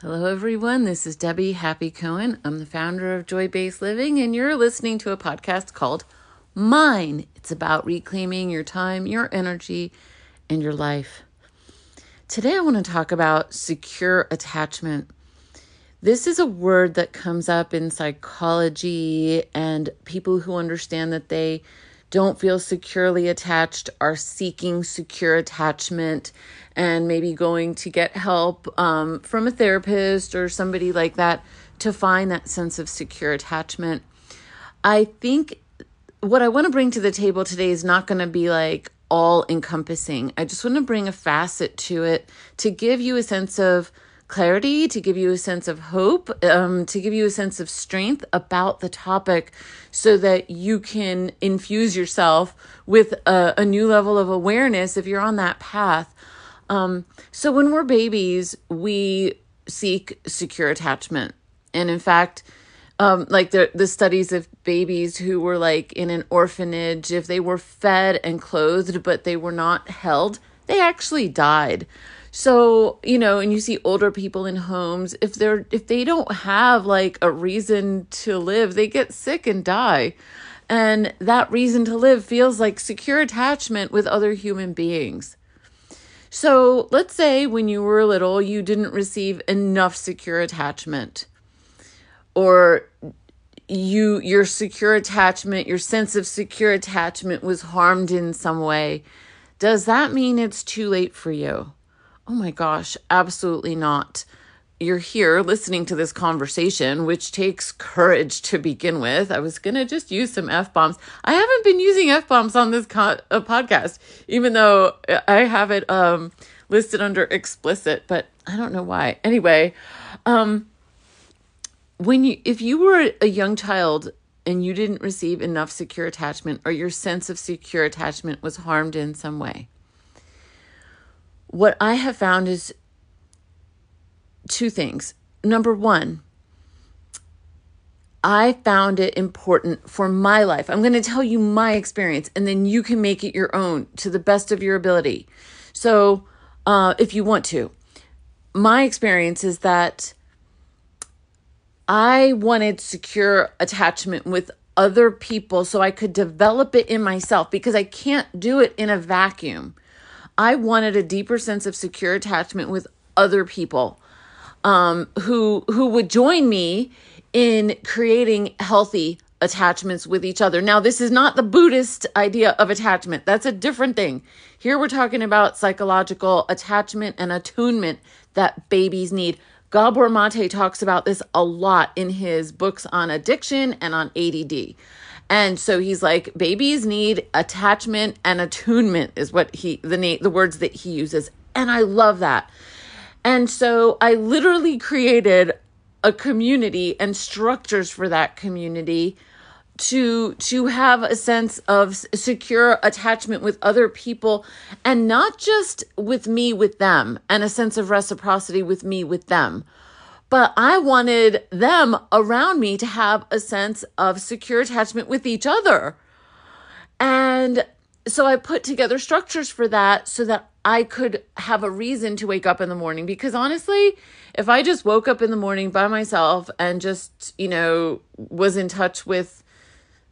Hello, everyone. This is Debbie Happy Cohen. I'm the founder of Joy Based Living, and you're listening to a podcast called Mine. It's about reclaiming your time, your energy, and your life. Today, I want to talk about secure attachment. This is a word that comes up in psychology, and people who understand that they don't feel securely attached are seeking secure attachment and maybe going to get help um, from a therapist or somebody like that to find that sense of secure attachment. I think what I want to bring to the table today is not going to be like all encompassing. I just want to bring a facet to it to give you a sense of clarity, to give you a sense of hope, um, to give you a sense of strength about the topic so that you can infuse yourself with a, a new level of awareness if you're on that path um, so when we're babies, we seek secure attachment. And in fact, um, like the the studies of babies who were like in an orphanage, if they were fed and clothed but they were not held, they actually died. So, you know, and you see older people in homes, if they're if they don't have like a reason to live, they get sick and die. And that reason to live feels like secure attachment with other human beings. So let's say when you were little, you didn't receive enough secure attachment, or you your secure attachment, your sense of secure attachment was harmed in some way. Does that mean it's too late for you? Oh my gosh, absolutely not you're here listening to this conversation, which takes courage to begin with. I was going to just use some F bombs. I haven't been using F bombs on this co- uh, podcast, even though I have it um, listed under explicit, but I don't know why. Anyway, um, when you, if you were a young child and you didn't receive enough secure attachment or your sense of secure attachment was harmed in some way, what I have found is two things. Number one, I found it important for my life. I'm going to tell you my experience, and then you can make it your own to the best of your ability. So, uh, if you want to, my experience is that I wanted secure attachment with other people so I could develop it in myself because I can't do it in a vacuum. I wanted a deeper sense of secure attachment with other people um, who who would join me in creating healthy attachments with each other. Now, this is not the Buddhist idea of attachment. That's a different thing. Here we're talking about psychological attachment and attunement that babies need. Gabor Mate talks about this a lot in his books on addiction and on ADD. And so he's like, babies need attachment and attunement is what he the name the words that he uses. And I love that. And so I literally created a community and structures for that community to to have a sense of secure attachment with other people and not just with me with them and a sense of reciprocity with me with them but I wanted them around me to have a sense of secure attachment with each other and so I put together structures for that so that I could have a reason to wake up in the morning because honestly, if I just woke up in the morning by myself and just, you know, was in touch with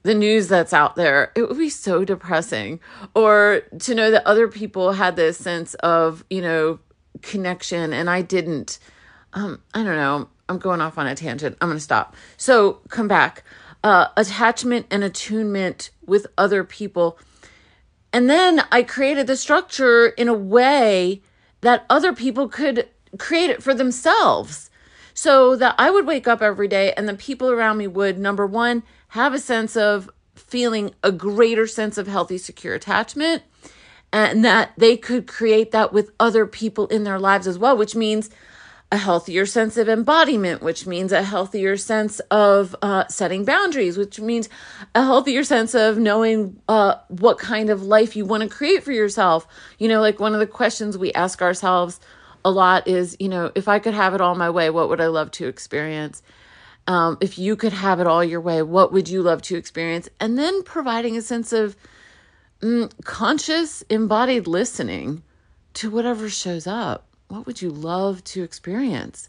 the news that's out there, it would be so depressing. Or to know that other people had this sense of, you know, connection and I didn't. Um, I don't know. I'm going off on a tangent. I'm going to stop. So, come back. Uh, attachment and attunement with other people and then I created the structure in a way that other people could create it for themselves. So that I would wake up every day and the people around me would, number one, have a sense of feeling a greater sense of healthy, secure attachment, and that they could create that with other people in their lives as well, which means a healthier sense of embodiment, which means a healthier sense of uh, setting boundaries, which means a healthier sense of knowing uh, what kind of life you want to create for yourself. You know, like one of the questions we ask ourselves a lot is, you know, if I could have it all my way, what would I love to experience? Um, if you could have it all your way, what would you love to experience? And then providing a sense of mm, conscious, embodied listening to whatever shows up what would you love to experience?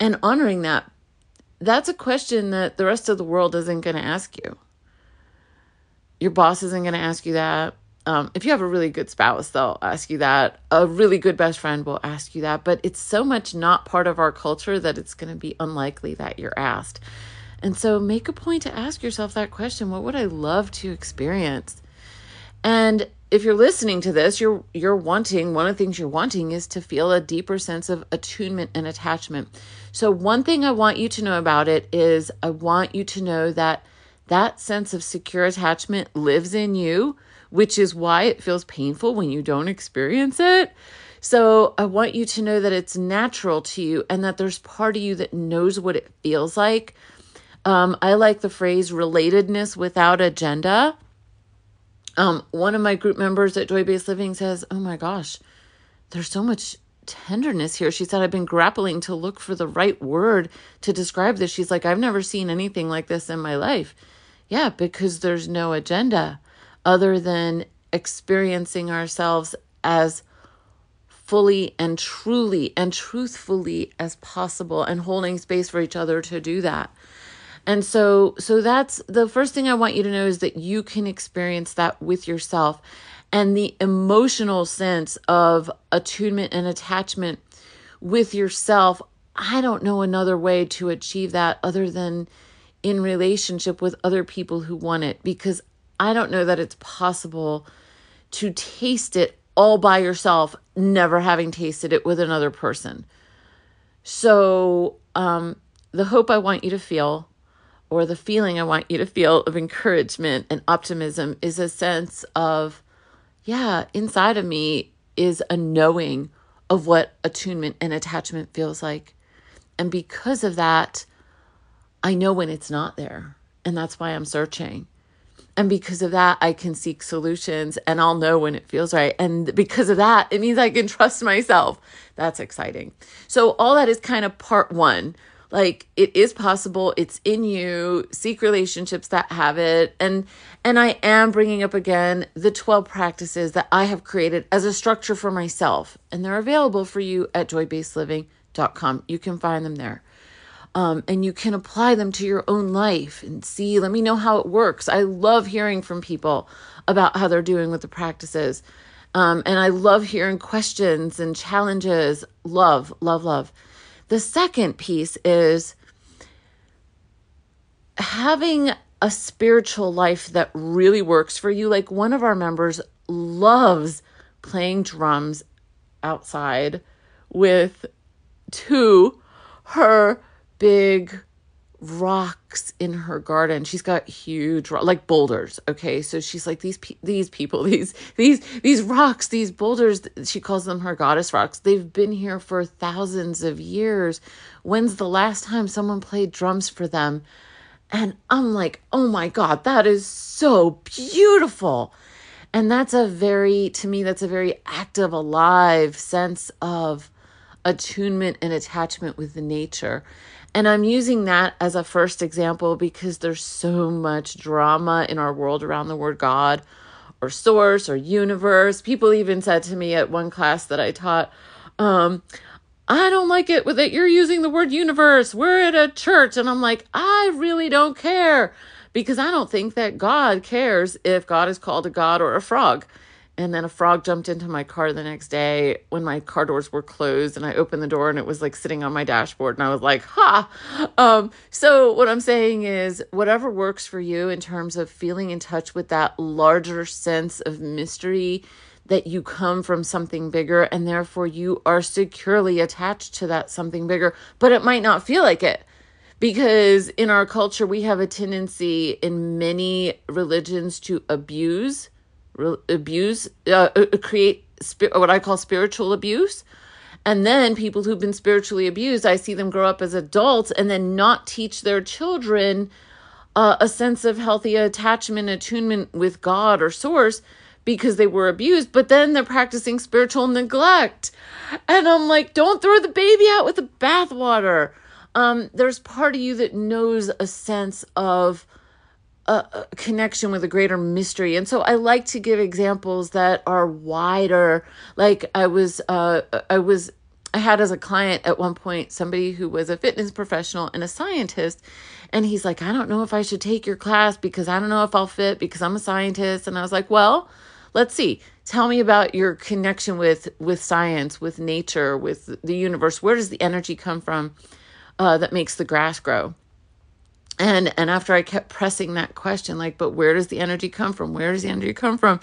and honoring that. That's a question that the rest of the world isn't going to ask you. Your boss isn't going to ask you that. Um, if you have a really good spouse, they'll ask you that. A really good best friend will ask you that. But it's so much not part of our culture that it's going to be unlikely that you're asked. And so make a point to ask yourself that question what would I love to experience? And if you're listening to this, you're you're wanting one of the things you're wanting is to feel a deeper sense of attunement and attachment. So one thing I want you to know about it is I want you to know that that sense of secure attachment lives in you, which is why it feels painful when you don't experience it. So I want you to know that it's natural to you and that there's part of you that knows what it feels like. Um, I like the phrase relatedness without agenda um, one of my group members at Joy Based Living says, Oh my gosh, there's so much tenderness here. She said, I've been grappling to look for the right word to describe this. She's like, I've never seen anything like this in my life. Yeah, because there's no agenda other than experiencing ourselves as fully and truly and truthfully as possible and holding space for each other to do that. And so so that's the first thing I want you to know is that you can experience that with yourself and the emotional sense of attunement and attachment with yourself. I don't know another way to achieve that other than in relationship with other people who want it because I don't know that it's possible to taste it all by yourself, never having tasted it with another person. So, um, the hope I want you to feel or the feeling I want you to feel of encouragement and optimism is a sense of, yeah, inside of me is a knowing of what attunement and attachment feels like. And because of that, I know when it's not there. And that's why I'm searching. And because of that, I can seek solutions and I'll know when it feels right. And because of that, it means I can trust myself. That's exciting. So, all that is kind of part one like it is possible. It's in you. Seek relationships that have it. And and i am bringing up again the 12 practices that i have created as a structure for myself. And they're available for you at joybasedliving.com you can find them there. Um, and you can apply them to your own life and see let me know how it works. I love hearing from people about how they're doing with the practices. Um, and i love hearing questions and challenges. Love love love the second piece is having a spiritual life that really works for you. Like one of our members loves playing drums outside with two her big rocks in her garden. She's got huge like boulders, okay? So she's like these pe- these people, these these these rocks, these boulders, she calls them her goddess rocks. They've been here for thousands of years. When's the last time someone played drums for them? And I'm like, "Oh my god, that is so beautiful." And that's a very to me that's a very active, alive sense of attunement and attachment with the nature. And I'm using that as a first example because there's so much drama in our world around the word God or source or universe. People even said to me at one class that I taught, um, I don't like it that you're using the word universe. We're at a church. And I'm like, I really don't care because I don't think that God cares if God is called a God or a frog. And then a frog jumped into my car the next day when my car doors were closed and I opened the door and it was like sitting on my dashboard and I was like, ha. Um, so what I'm saying is whatever works for you in terms of feeling in touch with that larger sense of mystery that you come from something bigger and therefore you are securely attached to that something bigger, but it might not feel like it because in our culture we have a tendency in many religions to abuse abuse, uh, uh, create what I call spiritual abuse. And then people who've been spiritually abused, I see them grow up as adults and then not teach their children uh, a sense of healthy attachment, attunement with God or source because they were abused, but then they're practicing spiritual neglect. And I'm like, don't throw the baby out with the bathwater. Um, there's part of you that knows a sense of a, connection with a greater mystery. And so I like to give examples that are wider. Like I was, uh, I was I had as a client at one point somebody who was a fitness professional and a scientist. And he's like, I don't know if I should take your class because I don't know if I'll fit because I'm a scientist. And I was like, well, let's see. Tell me about your connection with with science, with nature, with the universe. Where does the energy come from uh, that makes the grass grow? And and after I kept pressing that question, like, but where does the energy come from? Where does the energy come from?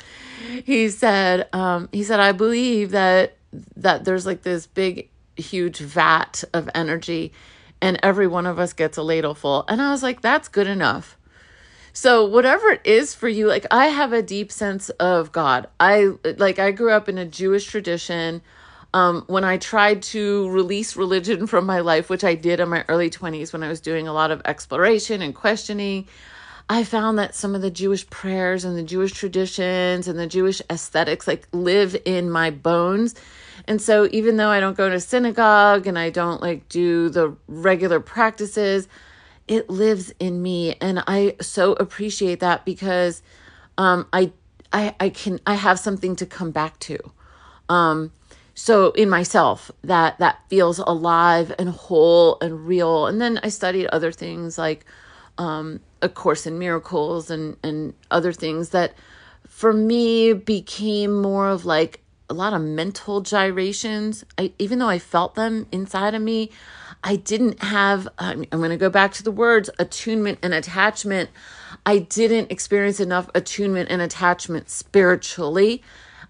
He said, um, he said, I believe that that there's like this big, huge vat of energy, and every one of us gets a ladle full. And I was like, that's good enough. So whatever it is for you, like I have a deep sense of God. I like I grew up in a Jewish tradition. Um, when I tried to release religion from my life, which I did in my early 20s when I was doing a lot of exploration and questioning, I found that some of the Jewish prayers and the Jewish traditions and the Jewish aesthetics like live in my bones. And so even though I don't go to synagogue and I don't like do the regular practices, it lives in me and I so appreciate that because um I I I can I have something to come back to. Um so in myself that that feels alive and whole and real. And then I studied other things like um a course in miracles and and other things that for me became more of like a lot of mental gyrations. I, even though I felt them inside of me, I didn't have, I'm, I'm going to go back to the words attunement and attachment. I didn't experience enough attunement and attachment spiritually.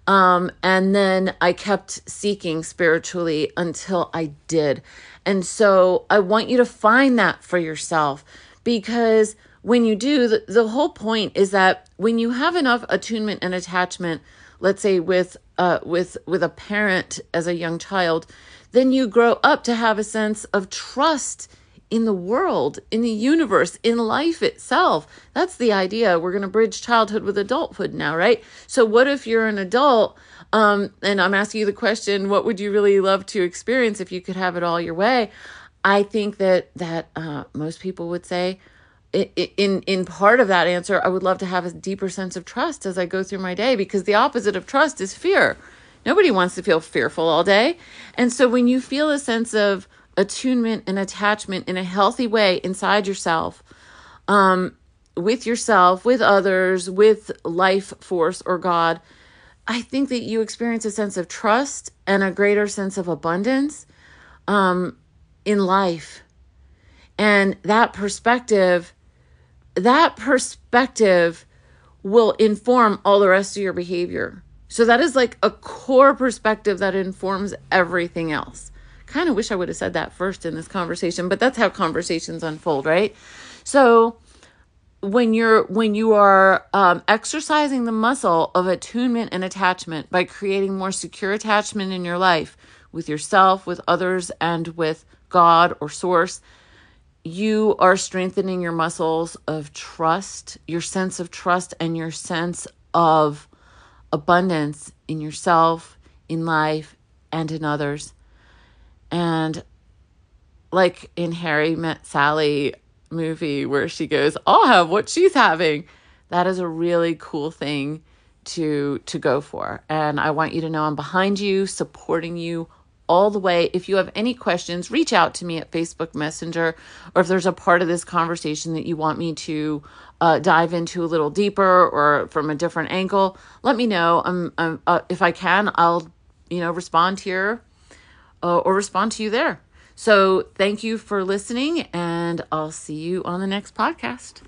Um, and then I kept seeking spiritually until I did. And so I want you to find that for yourself because when you do, the, the whole point is that when you have enough attunement and attachment, let's say with uh, with with a parent as a young child, then you grow up to have a sense of trust in the world, in the universe, in life itself. That's the idea. We're going to bridge childhood with adulthood now, right? So, what if you're an adult? Um, and I'm asking you the question, what would you really love to experience if you could have it all your way? I think that that uh, most people would say, in in part of that answer, I would love to have a deeper sense of trust as I go through my day because the opposite of trust is fear. Nobody wants to feel fearful all day. And so when you feel a sense of attunement and attachment in a healthy way inside yourself, um, with yourself, with others, with life force or God, I think that you experience a sense of trust and a greater sense of abundance um, in life. And that perspective that perspective will inform all the rest of your behavior. So that is like a core perspective that informs everything else. Kind of wish I would have said that first in this conversation, but that's how conversations unfold, right? So when you're when you are um, exercising the muscle of attunement and attachment by creating more secure attachment in your life with yourself, with others, and with God or Source, you are strengthening your muscles of trust, your sense of trust, and your sense of abundance in yourself, in life, and in others. And like in Harry Met Sally movie where she goes, I'll have what she's having. That is a really cool thing to to go for. And I want you to know I'm behind you, supporting you all the way. If you have any questions, reach out to me at Facebook Messenger, or if there's a part of this conversation that you want me to uh, dive into a little deeper or from a different angle, let me know. Um, um uh, if I can, I'll you know respond here uh, or respond to you there. So thank you for listening, and I'll see you on the next podcast.